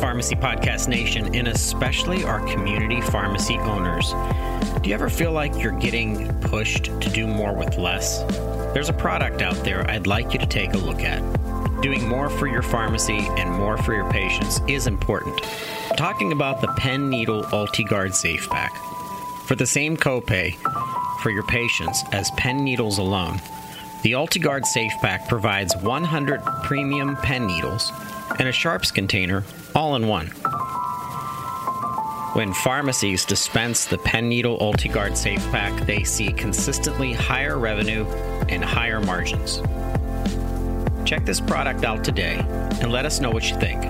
Pharmacy Podcast Nation, and especially our community pharmacy owners. Do you ever feel like you're getting pushed to do more with less? There's a product out there I'd like you to take a look at. Doing more for your pharmacy and more for your patients is important. I'm talking about the pen needle UltiGuard Safe Pack. For the same copay for your patients as pen needles alone, the UltiGuard Safe Pack provides 100 premium pen needles and a sharps container all in one. When pharmacies dispense the pen needle UltiGuard Safe Pack, they see consistently higher revenue and higher margins. Check this product out today and let us know what you think.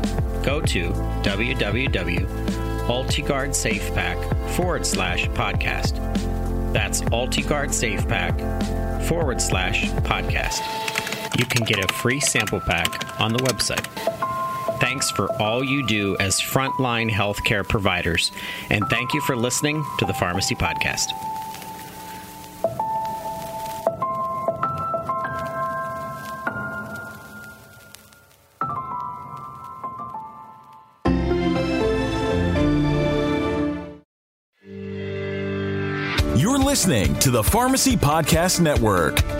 Go to www.ultiguardsafepack forward slash podcast. That's UltiGuard Safe Pack forward slash podcast. You can get a free sample pack on the website. Thanks for all you do as frontline healthcare providers, and thank you for listening to the Pharmacy Podcast. You're listening to the Pharmacy Podcast Network.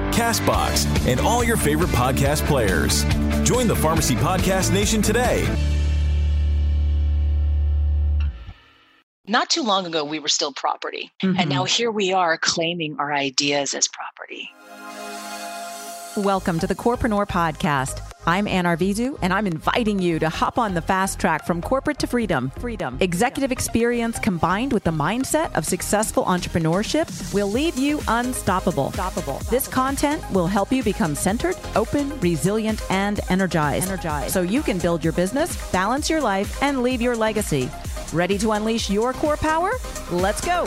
Castbox, and all your favorite podcast players. Join the Pharmacy Podcast Nation today. Not too long ago, we were still property. And mm-hmm. now here we are claiming our ideas as property. Welcome to the COREpreneur Podcast. I'm Ann Arvizu, and I'm inviting you to hop on the fast track from corporate to freedom. Freedom. Executive experience combined with the mindset of successful entrepreneurship will leave you unstoppable. Unstoppable. This content will help you become centered, open, resilient, and energized. Energized. So you can build your business, balance your life, and leave your legacy. Ready to unleash your core power? Let's go.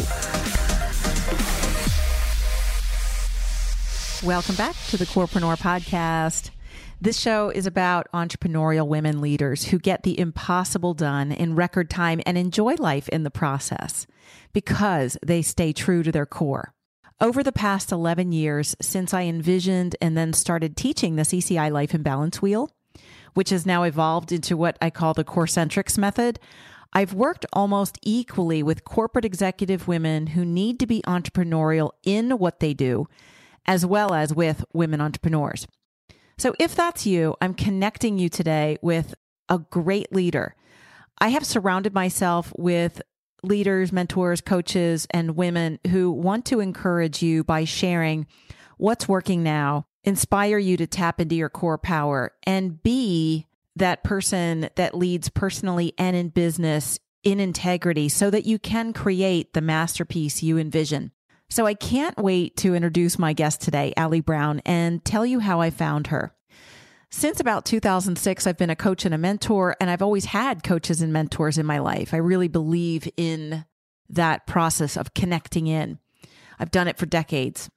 Welcome back to the COREpreneur Podcast. This show is about entrepreneurial women leaders who get the impossible done in record time and enjoy life in the process because they stay true to their core. Over the past 11 years, since I envisioned and then started teaching the CCI Life and Balance Wheel, which has now evolved into what I call the Corecentrics method, I've worked almost equally with corporate executive women who need to be entrepreneurial in what they do, as well as with women entrepreneurs. So if that's you, I'm connecting you today with a great leader. I have surrounded myself with leaders, mentors, coaches, and women who want to encourage you by sharing what's working now, inspire you to tap into your core power, and be that person that leads personally and in business in integrity so that you can create the masterpiece you envision. So I can't wait to introduce my guest today, Ali Brown, and tell you how I found her. Since about 2006, I've been a coach and a mentor, and I've always had coaches and mentors in my life. I really believe in that process of connecting in. I've done it for decades.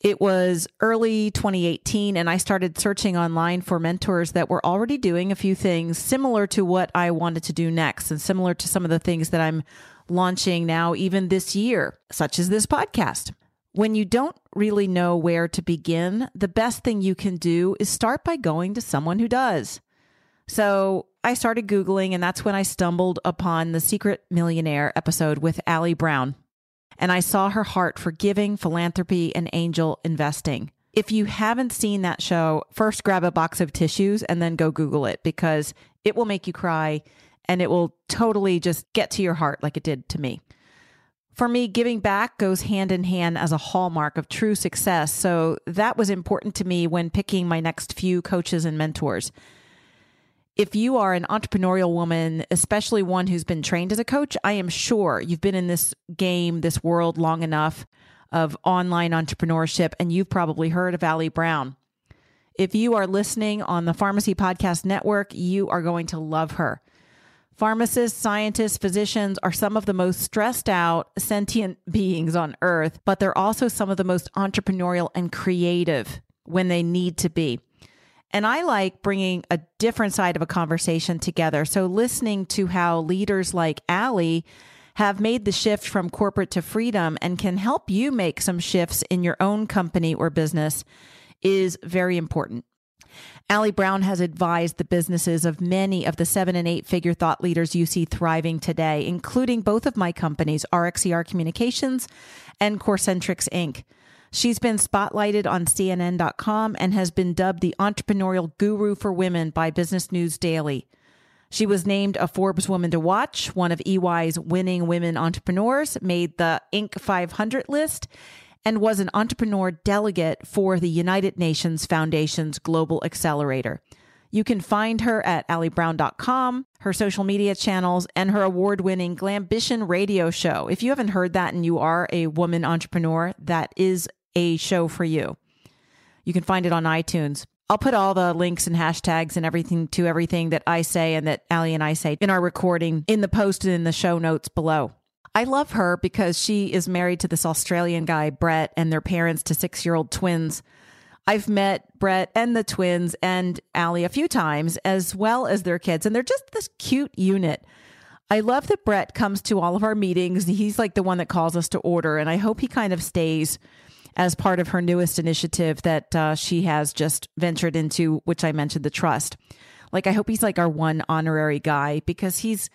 It was early 2018, and I started searching online for mentors that were already doing a few things similar to what I wanted to do next, and similar to some of the things that I'm launching now, even this year, such as this podcast. When you don't really know where to begin, the best thing you can do is start by going to someone who does. So I started Googling, and that's when I stumbled upon the Secret Millionaire episode with Ali Brown. And I saw her heart for giving, philanthropy, and angel investing. If you haven't seen that show, first grab a box of tissues and then go Google it because it will make you cry and it will totally just get to your heart like it did to me. For me, giving back goes hand in hand as a hallmark of true success. So that was important to me when picking my next few coaches and mentors. If you are an entrepreneurial woman, especially one who's been trained as a coach, I am sure you've been in this game, this world long enough of online entrepreneurship, and you've probably heard of Ali Brown. If you are listening on the Pharmacy Podcast Network, you are going to love her. Pharmacists, scientists, physicians are some of the most stressed out, sentient beings on earth, but they're also some of the most entrepreneurial and creative when they need to be. And I like bringing a different side of a conversation together. So, listening to how leaders like Ali have made the shift from corporate to freedom and can help you make some shifts in your own company or business is very important. Ali Brown has advised the businesses of many of the seven and eight figure thought leaders you see thriving today, including both of my companies, RXCR Communications and Corecentrix Inc. She's been spotlighted on CNN.com and has been dubbed the entrepreneurial guru for women by Business News Daily. She was named a Forbes Woman to Watch, one of EY's winning women entrepreneurs, made the Inc. 500 list, and was an entrepreneur delegate for the United Nations Foundation's Global Accelerator. You can find her at alibrown.com, her social media channels, and her award winning Glambition radio show. If you haven't heard that and you are a woman entrepreneur, that is a show for you. You can find it on iTunes. I'll put all the links and hashtags and everything to everything that I say and that Ali and I say in our recording in the post and in the show notes below. I love her because she is married to this Australian guy, Brett, and their parents to six year old twins. I've met Brett and the twins and Allie a few times, as well as their kids, and they're just this cute unit. I love that Brett comes to all of our meetings. He's like the one that calls us to order, and I hope he kind of stays as part of her newest initiative that uh, she has just ventured into, which I mentioned the trust. Like, I hope he's like our one honorary guy because he's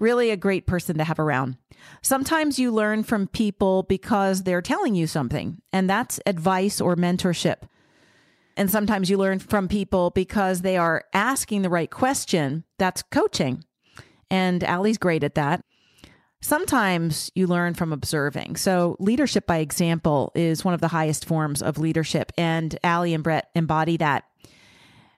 really a great person to have around. Sometimes you learn from people because they're telling you something, and that's advice or mentorship. And sometimes you learn from people because they are asking the right question. That's coaching. And Ali's great at that. Sometimes you learn from observing. So, leadership by example is one of the highest forms of leadership. And Ali and Brett embody that.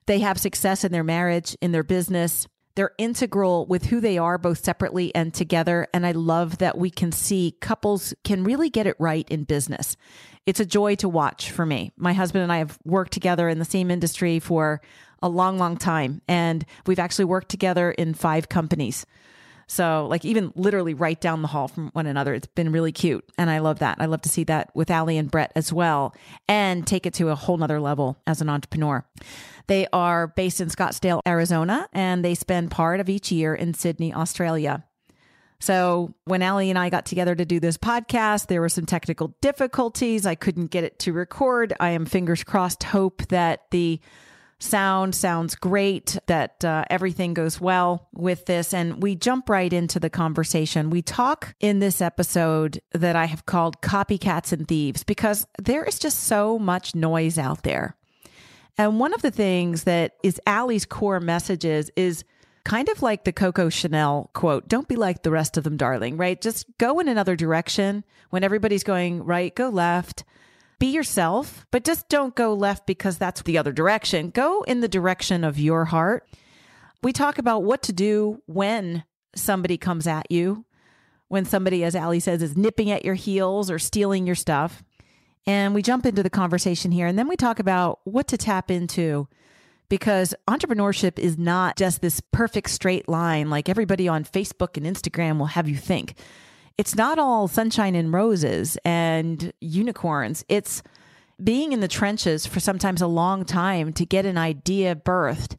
They have success in their marriage, in their business. They're integral with who they are, both separately and together. And I love that we can see couples can really get it right in business. It's a joy to watch for me. My husband and I have worked together in the same industry for a long, long time. And we've actually worked together in five companies. So, like, even literally right down the hall from one another. It's been really cute. And I love that. I love to see that with Ali and Brett as well and take it to a whole nother level as an entrepreneur. They are based in Scottsdale, Arizona, and they spend part of each year in Sydney, Australia. So when Ali and I got together to do this podcast, there were some technical difficulties. I couldn't get it to record. I am fingers crossed, hope that the sound sounds great, that uh, everything goes well with this. And we jump right into the conversation. We talk in this episode that I have called Copycats and Thieves because there is just so much noise out there. And one of the things that is Ali's core messages is kind of like the Coco Chanel quote don't be like the rest of them, darling, right? Just go in another direction. When everybody's going right, go left be yourself, but just don't go left because that's the other direction. Go in the direction of your heart. We talk about what to do when somebody comes at you, when somebody, as Ali says, is nipping at your heels or stealing your stuff. And we jump into the conversation here. And then we talk about what to tap into because entrepreneurship is not just this perfect straight line like everybody on Facebook and Instagram will have you think it's not all sunshine and roses and unicorns. It's being in the trenches for sometimes a long time to get an idea birthed.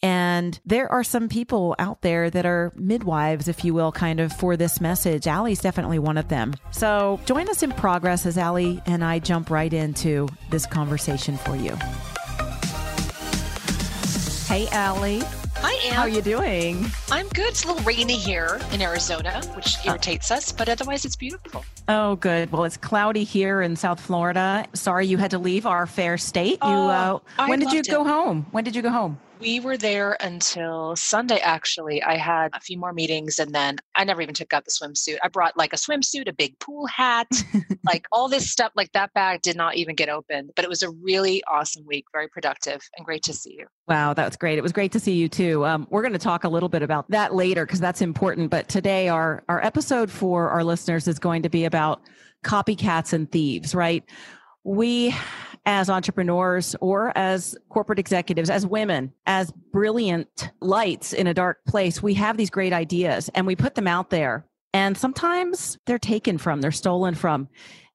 And there are some people out there that are midwives, if you will, kind of for this message. Ali's definitely one of them. So join us in progress as Ali and I jump right into this conversation for you. Hey, Ali. Hi, Ann. How are you doing? I'm good. It's a little rainy here in Arizona, which irritates us, but otherwise it's beautiful. Oh, good. Well, it's cloudy here in South Florida. Sorry you had to leave our fair state. Oh, You, oh, uh, when did you go it. home? When did you go home? We were there until Sunday, actually. I had a few more meetings and then I never even took out the swimsuit. I brought like a swimsuit, a big pool hat, like all this stuff. Like that bag did not even get open, but it was a really awesome week, very productive and great to see you. Wow, that's great. It was great to see you too. Um, we're going to talk a little bit about that later because that's important. But today, our, our episode for our listeners is going to be about copycats and thieves, right? We as entrepreneurs or as corporate executives, as women, as brilliant lights in a dark place, we have these great ideas and we put them out there. And sometimes they're taken from, they're stolen from.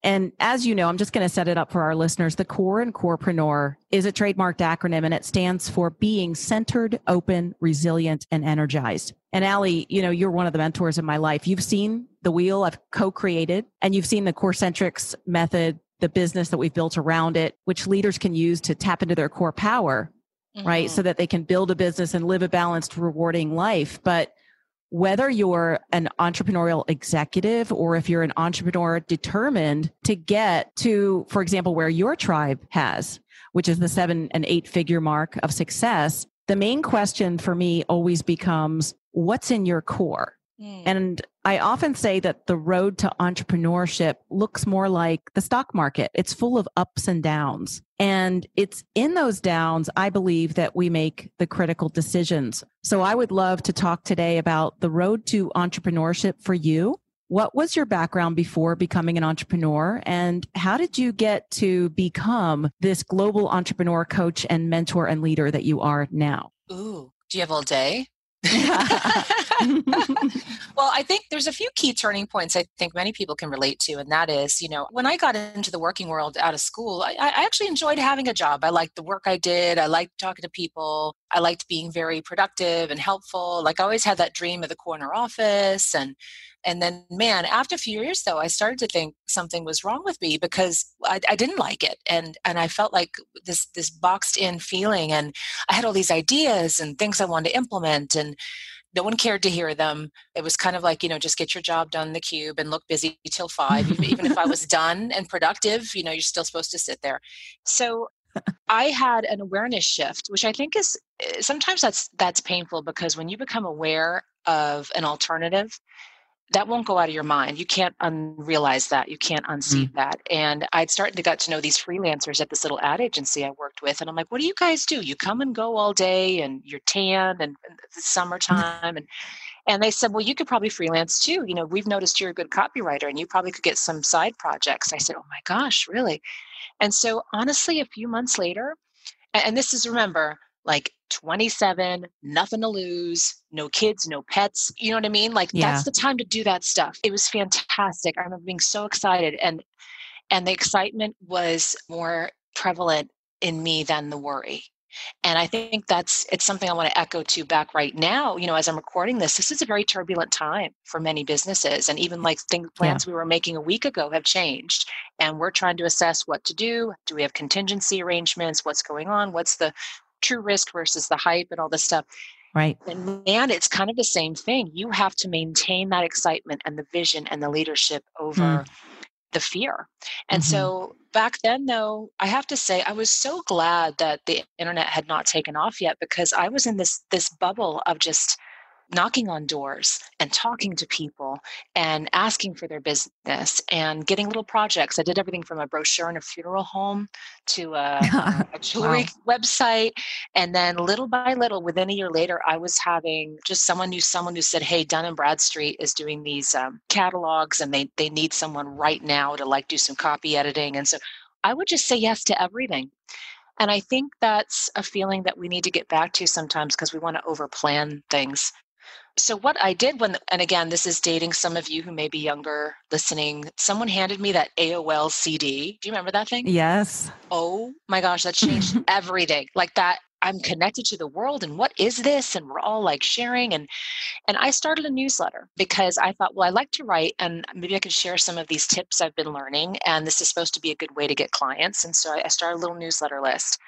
And as you know, I'm just going to set it up for our listeners. The CORE and COREpreneur is a trademarked acronym and it stands for being centered, open, resilient, and energized. And Ali, you know, you're one of the mentors in my life. You've seen the wheel I've co-created and you've seen the COREcentrics method, the business that we've built around it, which leaders can use to tap into their core power, mm-hmm. right? So that they can build a business and live a balanced, rewarding life. But whether you're an entrepreneurial executive or if you're an entrepreneur determined to get to, for example, where your tribe has, which is the seven and eight figure mark of success, the main question for me always becomes what's in your core? Mm. And I often say that the road to entrepreneurship looks more like the stock market. It's full of ups and downs. And it's in those downs, I believe, that we make the critical decisions. So I would love to talk today about the road to entrepreneurship for you. What was your background before becoming an entrepreneur? And how did you get to become this global entrepreneur coach and mentor and leader that you are now? Ooh, do you have all day? well, I think there's a few key turning points I think many people can relate to, and that is, you know, when I got into the working world out of school, I, I actually enjoyed having a job. I liked the work I did. I liked talking to people. I liked being very productive and helpful. Like I always had that dream of the corner office and and then man after a few years though i started to think something was wrong with me because I, I, didn't like it and and i felt like this this boxed in feeling and i had all these ideas and things i wanted to implement and no one cared to hear them it was kind of like you know just get your job done in the cube and look busy till five even if i was done and productive you know you're still supposed to sit there so i had an awareness shift which i think is eh, sometimes that's that's painful because when you become aware of an alternative that won't go out of your mind. You can't unrealize that. You can't unsee mm. that. And I'd started to get to know these freelancers at this little ad agency I worked with. And I'm like, what do you guys do? You come and go all day and you're tan and, and it's summertime. and and they said, well, you could probably freelance too. You know, we've noticed you're a good copywriter and you probably could get some side projects. I said, oh my gosh, really? And so honestly, a few months later, and this is remember, like 27, nothing to lose, no kids, no pets. You know what I mean? Like yeah. that's the time to do that stuff. It was fantastic. I remember being so excited and and the excitement was more prevalent in me than the worry. And I think that's it's something I want to echo to back right now. You know, as I'm recording this, this is a very turbulent time for many businesses. And even like things plans yeah. we were making a week ago have changed. And we're trying to assess what to do. Do we have contingency arrangements? What's going on? What's the true risk versus the hype and all this stuff. Right. And man, it's kind of the same thing. You have to maintain that excitement and the vision and the leadership over mm. The fear. And mm-hmm. so back then though, I have to say I was so glad that the internet had not taken off yet because I was in this this bubble of just knocking on doors and talking to people and asking for their business and getting little projects. I did everything from a brochure in a funeral home to a, a jewelry wow. website. And then little by little, within a year later, I was having just someone knew someone who said, Hey, Dun and Bradstreet is doing these um, catalogs and they, they need someone right now to like do some copy editing. And so I would just say yes to everything. And I think that's a feeling that we need to get back to sometimes because we want to overplan things so what I did when, and again, this is dating some of you who may be younger listening. Someone handed me that AOL CD. Do you remember that thing? Yes. Oh my gosh, that changed everything. Like that, I'm connected to the world, and what is this? And we're all like sharing, and and I started a newsletter because I thought, well, I like to write, and maybe I could share some of these tips I've been learning, and this is supposed to be a good way to get clients. And so I started a little newsletter list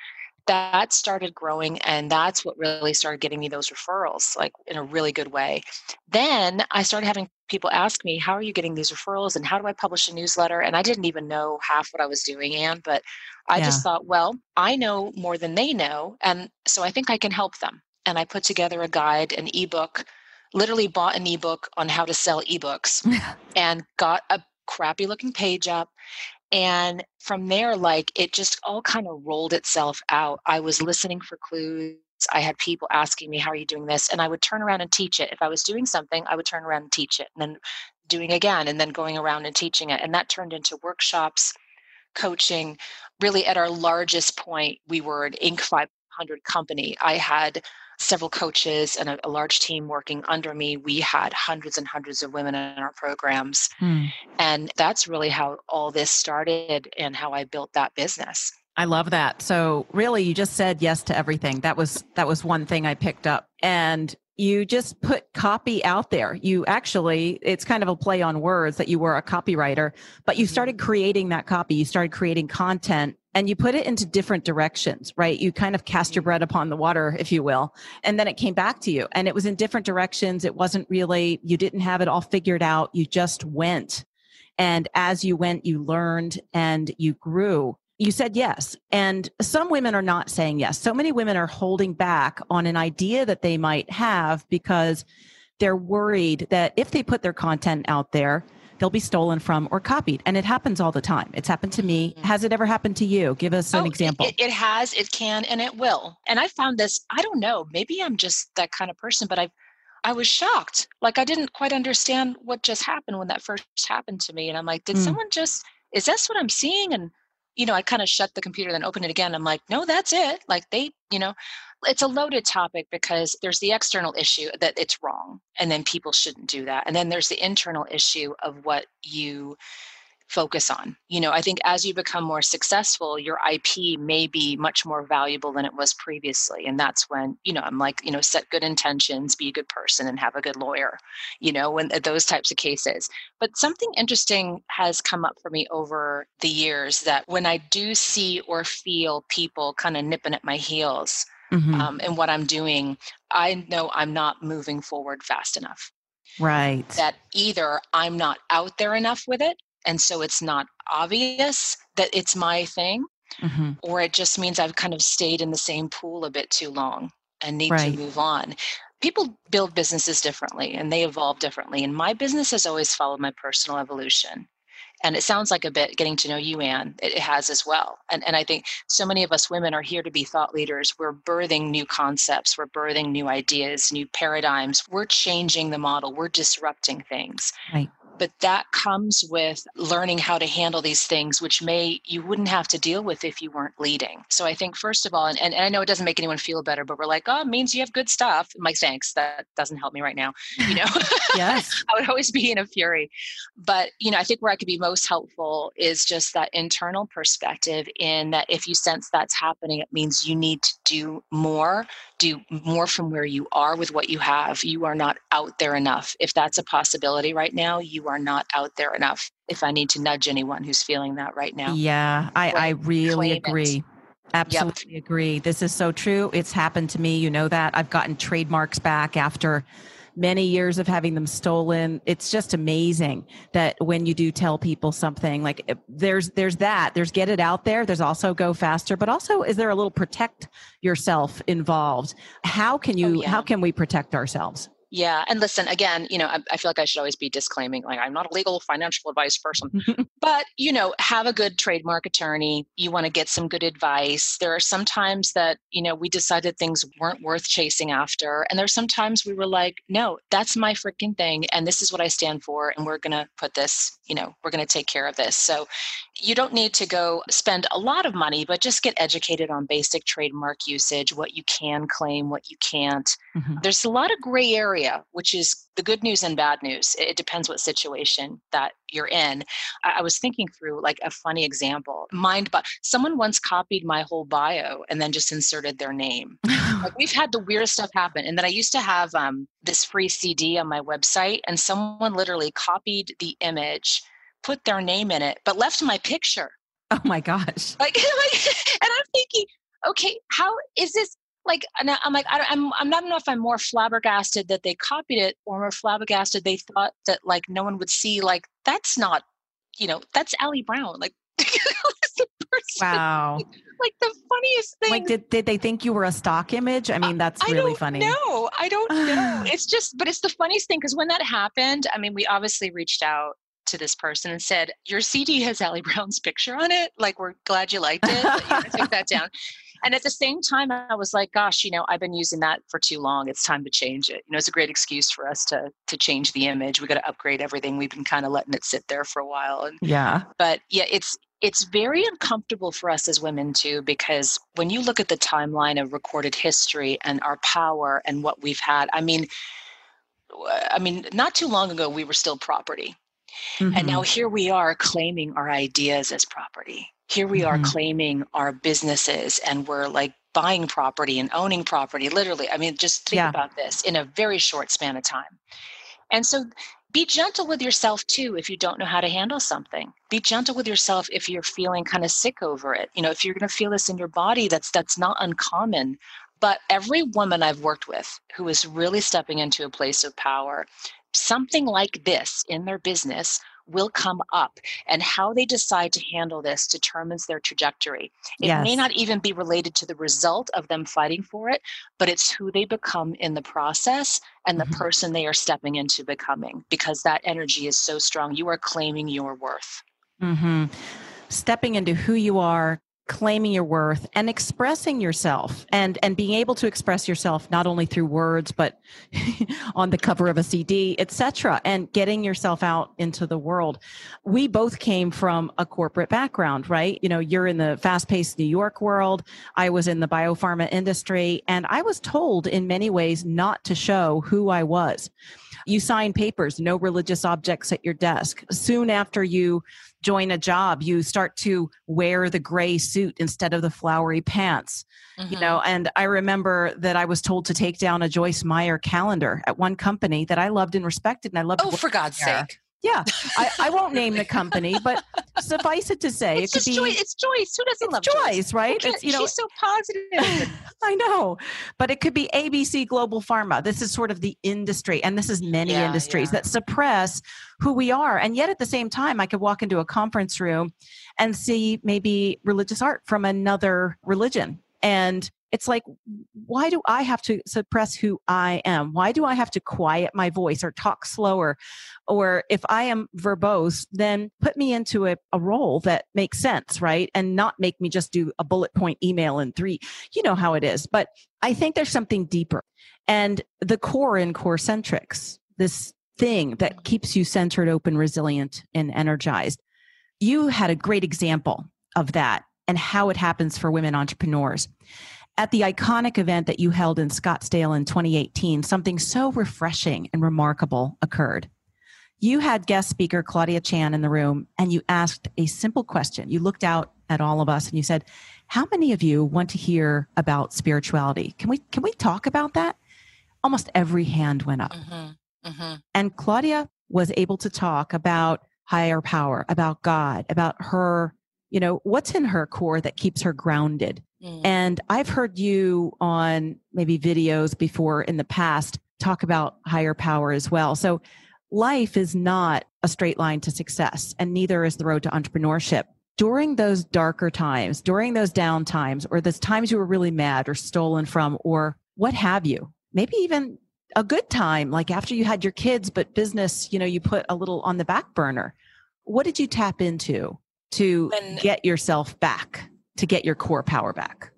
that started growing and that's what really started getting me those referrals like in a really good way. Then i started having people ask me how are you getting these referrals and how do i publish a newsletter? And i didn't even know half what i was doing anne but i yeah. just thought well i know more than they know and so i think i can help them. And i put together a guide an ebook literally bought an ebook on how to sell ebooks and got a crappy looking page up and from there like it just all kind of rolled itself out. I was listening for clues. I had people asking me how are you doing this? And i would turn around and teach it. If i was doing something i would turn around and teach it and then doing again and then going around and teaching it. And that turned into workshops coaching, really at our largest point, we were an Inc. 500 company. I had several coaches and a, a, large team working under me. We had hundreds and hundreds of women in our programs. Mm. And that's really how all this started and how I built that business. I love that. So really you just said yes to everything. That was that was one thing I picked up. And you just put copy out there. You actually, it's kind of a play on words that you were a copywriter, but you mm-hmm. started creating that copy. You started creating content and you put it into different directions, right? You kind of cast your mm-hmm. bread upon the water, if you will. And then it came back to you and it was in different directions. It wasn't really, you didn't have it all figured out. You just went. And as you went, you learned and you grew you said yes. And some women are not saying yes. So many women are holding back on an idea that they might have because they're worried that if they put their content out there, they'll be stolen from or copied. And it happens all the time. It's happened to me. Mm-hmm. Has it ever happened to you? Give us an oh, example. It, it, has, it can, and it will. And I found this, I don't know, maybe I'm just that kind of person, but I've I was shocked. Like I didn't quite understand what just happened when that first happened to me. And I'm like, did mm. someone just is this what I'm seeing? And you know, I kind of shut the computer, then open it again. I'm like, no, that's it. Like they, you know, it's a loaded topic because there's the external issue that it's wrong and then people shouldn't do that. And then there's the internal issue of what you focus on. You know, I think as you become more successful, your IP may be much more valuable than it was previously. And that's when, you know, I'm like, you know, set good intentions, be a good person, and have a good lawyer, you know, when uh, those types of cases. But something interesting has come up for me over the years that when I do see or feel people kind of nipping at my heels, Mm-hmm. Um, and what I'm doing, I know I'm not moving forward fast enough. Right. That either I'm not out there enough with it and so it's not obvious that it's my thing mm-hmm. or it just means i've kind of stayed in the same pool a bit too long and need right. to move on people build businesses differently and they evolve differently and my business has always followed my personal evolution and it sounds like a bit getting to know you anne it, it has as well. And, and i think so many of us women are here to be thought leaders. We're birthing new concepts. We're birthing new ideas new paradigms. We're changing the model. We're disrupting things. Right but that comes with learning how to handle these things which may you wouldn't have to deal with if you weren't leading. So i think first of all and, and i know it doesn't make anyone feel better but we're like oh it means you have good stuff. I'm like thanks that doesn't help me right now you know? Yes. I would always be in a fury. But you know i think where i could be most helpful is just that internal perspective in that if you sense that's happening it means you need to do more do more from where you are with what you have you are not out there enough if that's a possibility right now you are not out there enough if I need to nudge anyone who's feeling that right now. Yeah, I, I really agree. It. Absolutely yep. agree. This is so true. It's happened to me. You know that. I've gotten trademarks back after many years of having them stolen. It's just amazing that when you do tell people something like eh, there's there's that, there's get it out there, there's also go faster, but also is there a little protect yourself involved? How can you oh, yeah. how can we protect ourselves? Yeah. And listen, again, you know, I, I, feel like I should always be disclaiming, like, I'm not a legal financial advice person, but, you know, have a good trademark attorney. You want to get some good advice. There are some times that, you know, we decided things weren't worth chasing after. And there's sometimes we were like, no, that's my freaking thing. And this is what I stand for. And we're going to put this, you know, we're going to take care of this. So you don't need to go spend a lot of money, but just get educated on basic trademark usage, what you can claim, what you can't. Mm-hmm. There's a lot of gray area which is the good news and bad news. It depends what situation that you're in. I was thinking through like a funny example. Mind, but someone once copied my whole bio and then just inserted their name. like we've had the weirdest stuff happen. And then I used to have um, this free CD on my website, and someone literally copied the image, put their name in it, but left my picture. Oh my gosh! Like, like and I'm thinking, okay, how is this? like i'm like I, am I'm, I'm not know if i'm more flabbergasted that they copied it or more flabbergasted they thought that like no one would see like that's not you know that's ali brown like wow like the funniest thing like did, did they think you were a stock image i mean that's I really funny no i don't know it's just but it's the funniest thing because when that happened i mean we obviously reached out to this person and said, Your CD has Ali Brown's picture on it. Like, we're glad you liked it. But take that down. And at the same time, I was like, gosh, you know, I've been using that for too long. It's time to change it. You know, it's a great excuse for us to to change the image. We got to upgrade everything. We've been kind of letting it sit there for a while. And yeah. But yeah, it's it's very uncomfortable for us as women too because when you look at the timeline of recorded history and our power and what we've had i mean i mean not too long ago we were still property mm-hmm. and now mm-hmm. here we are claiming our ideas as property here we mm-hmm. are claiming our businesses and we're like buying property and owning property literally i mean just think yeah. about this in a very short span of time and so be gentle with yourself too if you don't know how to handle something be gentle with yourself if you're feeling kind of sick over it you know if you're going to feel this in your body that's that's not uncommon but every woman i've worked with who is really stepping into a place of power something like this in their business will come up and how they decide to handle this determines their trajectory it yes. may not even be related to the result of them fighting for it but it's who they become in the process and the mm-hmm. person they are stepping into becoming because that energy is so strong you are claiming your worth mm-hmm. stepping into who you are claiming your worth and expressing yourself and and being able to express yourself not only through words but on the cover of a CD etc and getting yourself out into the world. We both came from a corporate background right? You know you're in the fast-paced New York world. I was in the biopharma industry and I was told in many ways not to show who I was you sign papers, no religious objects at your desk. Soon after you join a job, you start to wear the gray suit instead of the flowery pants. Mm-hmm. You know, and I remember that I was told to take down a Joyce Meyer calendar at one company that I loved and respected, and I loved. Oh, for God's there. sake! Yeah, I, I, won't name the company, but suffice it to say, it's it could be Joyce. It's Joyce. Who doesn't love Joyce? Joyce right? It's you know, she's so positive. I know, but it could be ABC Global Pharma. This is sort of the industry, and this is many yeah, industries yeah. that suppress who we are, and yet at the same time, I could walk into a conference room and see maybe religious art from another religion, and it's like why do i have to suppress who i am? Why do i have to quiet my voice or talk slower? Or if i am verbose then put me into a, a role that makes sense right? And not make me just do a bullet point email in three. You know how it is but i think there's something deeper. And the core in core centrics this thing that keeps you centered open resilient and energized. You had a great example of that and how it happens for women entrepreneurs at the iconic event that you held in Scottsdale in 2018, something so refreshing and remarkable occurred. You had guest speaker Claudia Chan in the room and you asked a simple question. You looked out at all of us and you said, "How many of you want to hear about spirituality? Can we can we talk about that?" Almost every hand went up. Mm-hmm. Mm-hmm. And Claudia was able to talk about higher power, about God, about her, you know, what's in her core that keeps her grounded Mm. And I've heard you on maybe videos before in the past talk about higher power as well. So life is not a straight line to success, and neither is the road to entrepreneurship. During those darker times, during those down times, or those times you were really mad or stolen from, or what have you, maybe even a good time, like after you had your kids, but business, you know, you put a little on the back burner. What did you tap into to when, get yourself back? to get your core power back?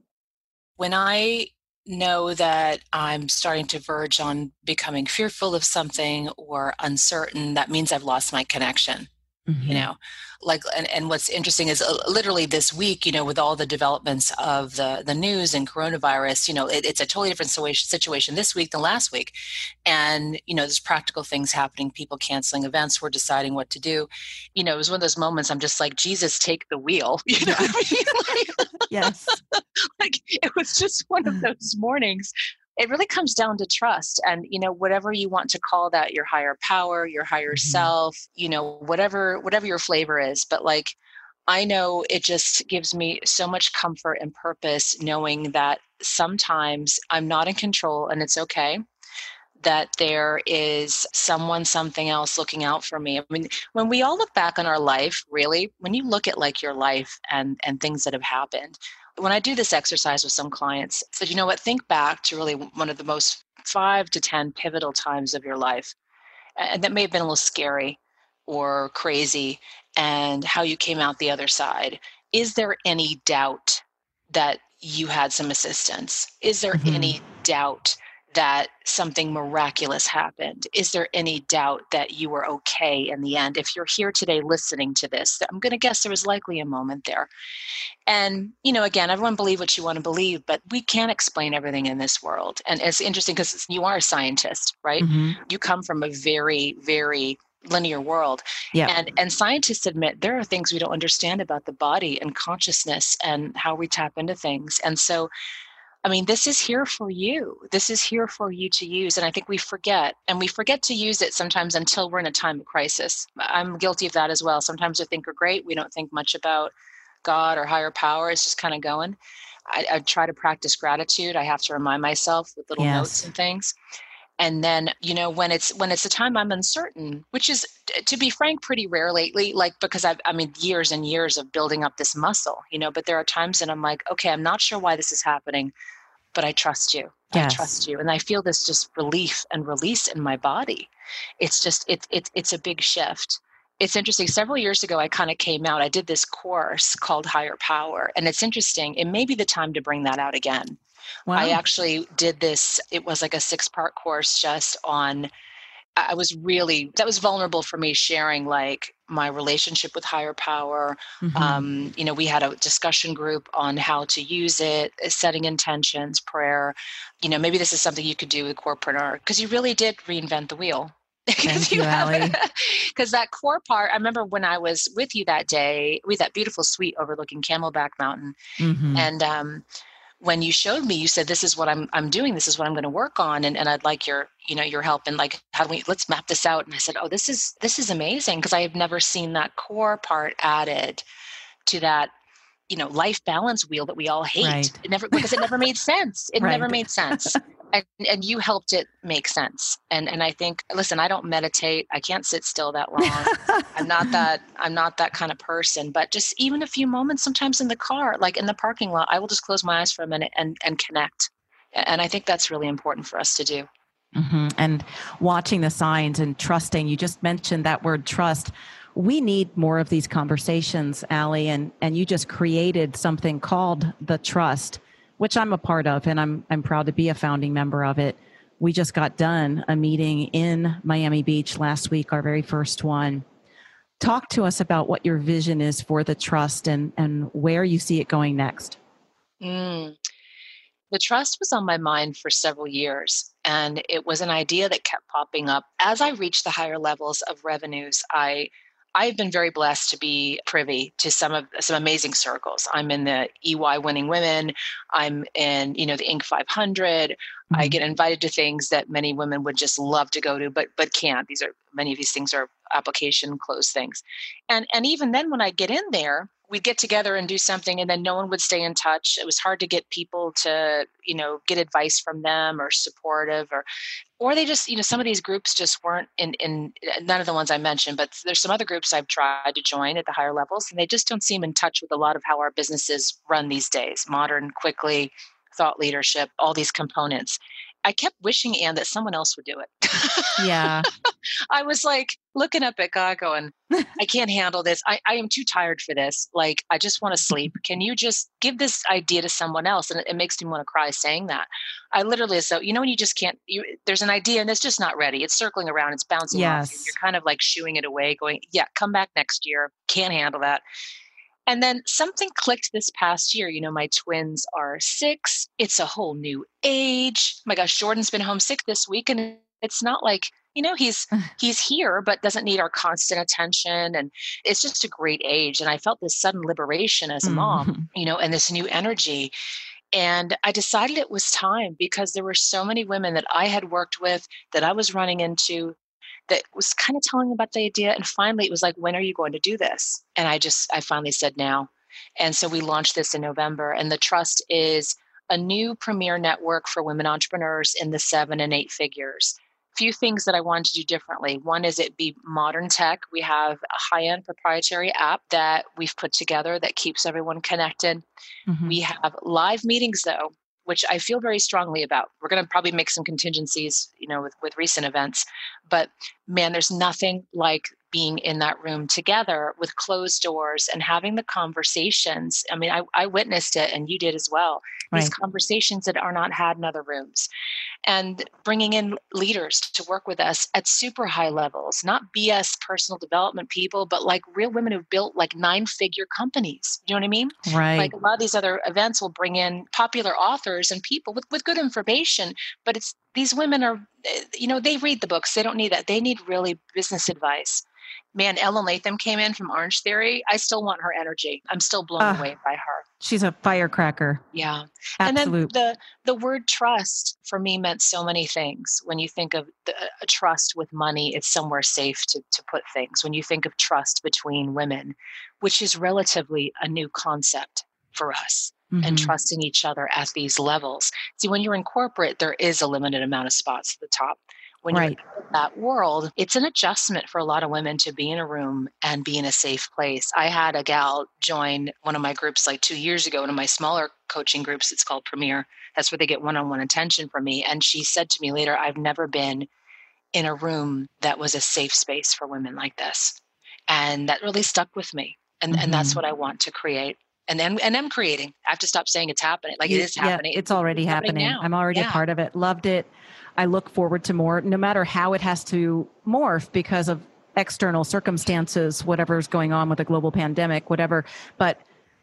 When I know that I'm starting to verge on becoming fearful of something or uncertain, that means I've lost my connection. Mm-hmm. You know, like and, and what's interesting is uh, literally this week you know with all the developments of the the news and coronavirus you know it, it's a totally different situation this week than last week. And you know there's practical things happening people canceling events we're deciding what to do. You know it was one of those moments i'm just like jesus take the wheel. You know I mean? yes. Like it was just one of those mornings it really comes down to trust and you know whatever you want to call that your higher power your higher mm-hmm. self you know whatever whatever your flavor is but like i know it just gives me so much comfort and purpose knowing that sometimes i'm not in control and it's okay that there is someone something else looking out for me i mean when we all look back on our life really when you look at like your life and and things that have happened when I do this exercise with some clients, I said, you know what, think back to really one of the most five to 10 pivotal times of your life. And that may have been a little scary or crazy, and how you came out the other side. Is there any doubt that you had some assistance? Is there mm-hmm. any doubt that something miraculous happened? Is there any doubt that you were okay in the end? If you're here today listening to this, I'm going to guess there was likely a moment there. And, you know, again, everyone believe what you want to believe, but we can't explain everything in this world. And it's interesting because you are a scientist, right? Mm-hmm. You come from a very, very linear world. Yeah. And and scientists admit there are things we don't understand about the body and consciousness and how we tap into things. And so I mean, this is here for you. This is here for you to use. And I think we forget, and we forget to use it sometimes until we're in a time of crisis. I'm guilty of that as well. Sometimes we think we're great. We don't think much about God or higher power. It's just kind of going. I, I try to practice gratitude. I have to remind myself with little yes. notes and things and then you know when it's when it's a time i'm uncertain which is to be frank pretty rare lately like because i've i mean years and years of building up this muscle you know but there are times that i'm like okay i'm not sure why this is happening but i trust you. Yes. i trust you. And i feel this just relief and release in my body. It's just it's it, it's a big shift. It's interesting several years ago i kind of came out i did this course called higher power and it's interesting it may be the time to bring that out again Wow. I actually did this, it was like a six part course just on. I was really, that was vulnerable for me sharing like my relationship with higher power. Mm-hmm. Um, you know, we had a discussion group on how to use it, uh, setting intentions, prayer. You know, maybe this is something you could do with Corepreneur because you really did reinvent the wheel. Thank you, Ali. Because that core part, I remember when I was with you that day, we that beautiful suite overlooking Camelback Mountain, mm-hmm. and um, when you showed me you said this is what i'm i'm doing. This is what i'm going to work on and, and i'd like your you know your help and like how do we let's map this out. And i said oh this is this is amazing because i have never seen that core part added to that you know life balance wheel that we all hate. Right. it never because it never made sense. It right. never made sense and, and you helped it make sense. And and i think listen i don't meditate. I can't sit still that long. I'm not that i'm not that kind of person. But just even a few moments sometimes in the car like in the parking lot i will just close my eyes for a minute and and connect. And i think that's really important for us to do. Mm-hmm. and watching the signs and trusting you just mentioned that word trust. We need more of these conversations allie and and you just created something called the trust which I'm a part of, and I'm I'm proud to be a founding member of it. We just got done a meeting in Miami Beach last week, our very first one. Talk to us about what your vision is for the trust and and where you see it going next. Mm. The trust was on my mind for several years, and it was an idea that kept popping up. As I reached the higher levels of revenues, I I've been very blessed to be privy to some of some amazing circles. I'm in the EY Winning Women. I'm in you know the Inc. 500. Mm-hmm. I get invited to things that many women would just love to go to, but but can't. These are many of these things are application closed things, and and even then when I get in there, we'd get together and do something and then no one would stay in touch. It was hard to get people to you know get advice from them or supportive or or they just you know some of these groups just weren't in in none of the ones i mentioned but there's some other groups i've tried to join at the higher levels and they just don't seem in touch with a lot of how our businesses run these days. Modern quickly thought leadership all these components I kept wishing, Ann, that someone else would do it. Yeah. I was like looking up at God going, I can't handle this. I, I am too tired for this. Like, I just want to sleep. Can you just give this idea to someone else? And it, it makes me want to cry saying that. I literally, so, you know, when you just can't, you, there's an idea and it's just not ready. It's circling around, it's bouncing yes. off you. You're kind of like shooing it away, going, yeah, come back next year. Can't handle that. And then something clicked this past year. You know, my twins are six. It's a whole new age. Oh my gosh, Jordan's been homesick this week, and it's not like you know he's he's here but doesn't need our constant attention and it's just a great age and i felt this sudden liberation as a mom mm-hmm. you know and this new energy and i decided it was time because there were so many women that i had worked with that i was running into that was kind of telling about the idea. And finally, it was like, when are you going to do this? And I just, I finally said now. And so we launched this in November. And the Trust is a new premier network for women entrepreneurs in the seven and eight figures. Few things that I wanted to do differently. One is it be modern tech. We have a high end proprietary app that we've put together that keeps everyone connected. Mm-hmm. We have live meetings, though, which I feel very strongly about. We're going to probably make some contingencies, you know, with, with recent events. But man, there's nothing like being in that room together with closed doors and having the conversations. I mean, I, I witnessed it and you did as well. Right. These conversations that are not had in other rooms. And bringing in leaders to work with us at super high levels, not BS personal development people, but like real women who've built like nine figure companies. You know what I mean? Right. Like a lot of these other events will bring in popular authors and people with, with good information, but it's these women are, you know, they read the books. They don't need that. They need really business advice man, Ellen Latham came in from Orangetheory. I still want her energy. I'm still blown uh, away by her. She's a firecracker. Yeah. Absolute. And then the the word trust for me meant so many things. When you think of the, a trust with money, it's somewhere safe to, to put things. When you think of trust between women, which is relatively a new concept for us. Mm-hmm. and trusting each other at these levels. See, when you're in corporate, there is a limited amount of spots at the top when right. you're in that world, it's an adjustment for a lot of women to be in a room and be in a safe place. I had a gal join one of my groups like two years ago, one of my smaller coaching groups. It's called Premier. That's where they get one on one attention from me. And she said to me later, I've never been in a room that was a safe space for women like this. And that really stuck with me. And, mm-hmm. and that's mm-hmm. what I want to create and then and I'm creating. I have to stop saying it's happening. Like it is happening. Yeah, it's already it's happening. happening I'm already yeah. a part of it. Loved it. I look forward to more, no matter how it has to morph because of external circumstances, whatever's going on with a global pandemic, whatever. But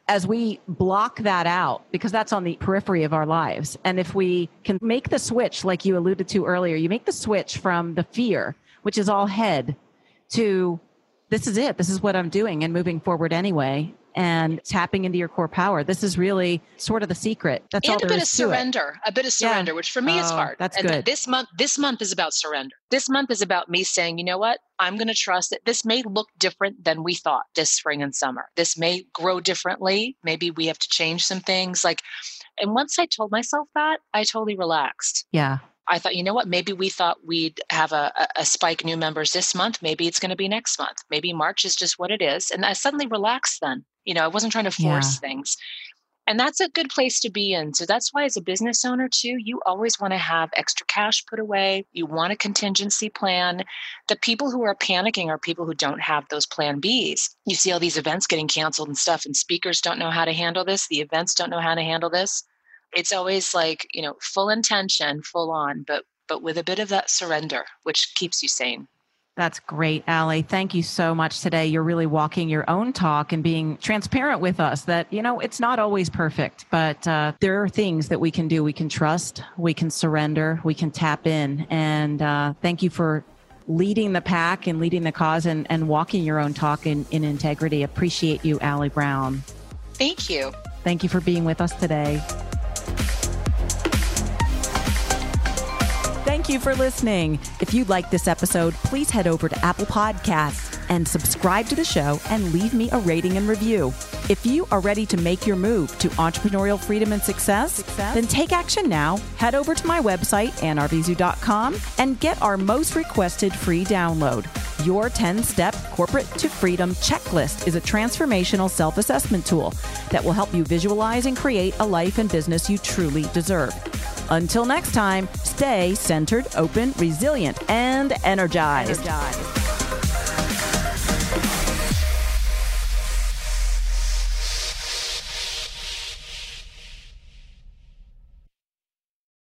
as we block that out, because that's on the periphery of our lives, and if we can make the switch, like you alluded to earlier, you make the switch from the fear, which is all head, to this is it, this is what I'm doing, and moving forward anyway and tapping into your core power. This is really sort of the secret. That's and all a bit of surrender, a bit of surrender, yeah. which for me oh, is hard. That's and good. This month, this month is about surrender. This month is about me saying, you know what? I'm going to trust that this may look different than we thought this spring and summer. This may grow differently. Maybe we have to change some things. Like, and once I told myself that, I totally relaxed. Yeah. I thought, you know what? Maybe we thought we'd have a, a spike new members this month. Maybe it's going to be next month. Maybe March is just what it is. And I suddenly relaxed then. You know, I wasn't trying to force yeah. things. And that's a good place to be in. So that's why, as a business owner, too, you always want to have extra cash put away. You want a contingency plan. The people who are panicking are people who don't have those plan Bs. You see all these events getting canceled and stuff, and speakers don't know how to handle this. The events don't know how to handle this it's always like you know full intention full on but but with a bit of that surrender which keeps you sane that's great, Ali. Thank you so much today. You're really walking your own talk and being transparent with us that, you know, it's not always perfect, but uh, there are things that we can do. We can trust, we can surrender, we can tap in. And uh, thank you for leading the pack and leading the cause and, and walking your own talk in, in integrity. Appreciate you, Ali Brown. Thank you. Thank you for being with us today. Thank you for listening. If you like this episode, please head over to Apple Podcasts and subscribe to the show and leave me a rating and review. If you are ready to make your move to entrepreneurial freedom and success, success? then take action now. Head over to my website, annarvizu.com, and get our most requested free download. Your 10 step corporate to freedom checklist is a transformational self assessment tool that will help you visualize and create a life and business you truly deserve. Until next time, stay centered, open, resilient, and energized. energized.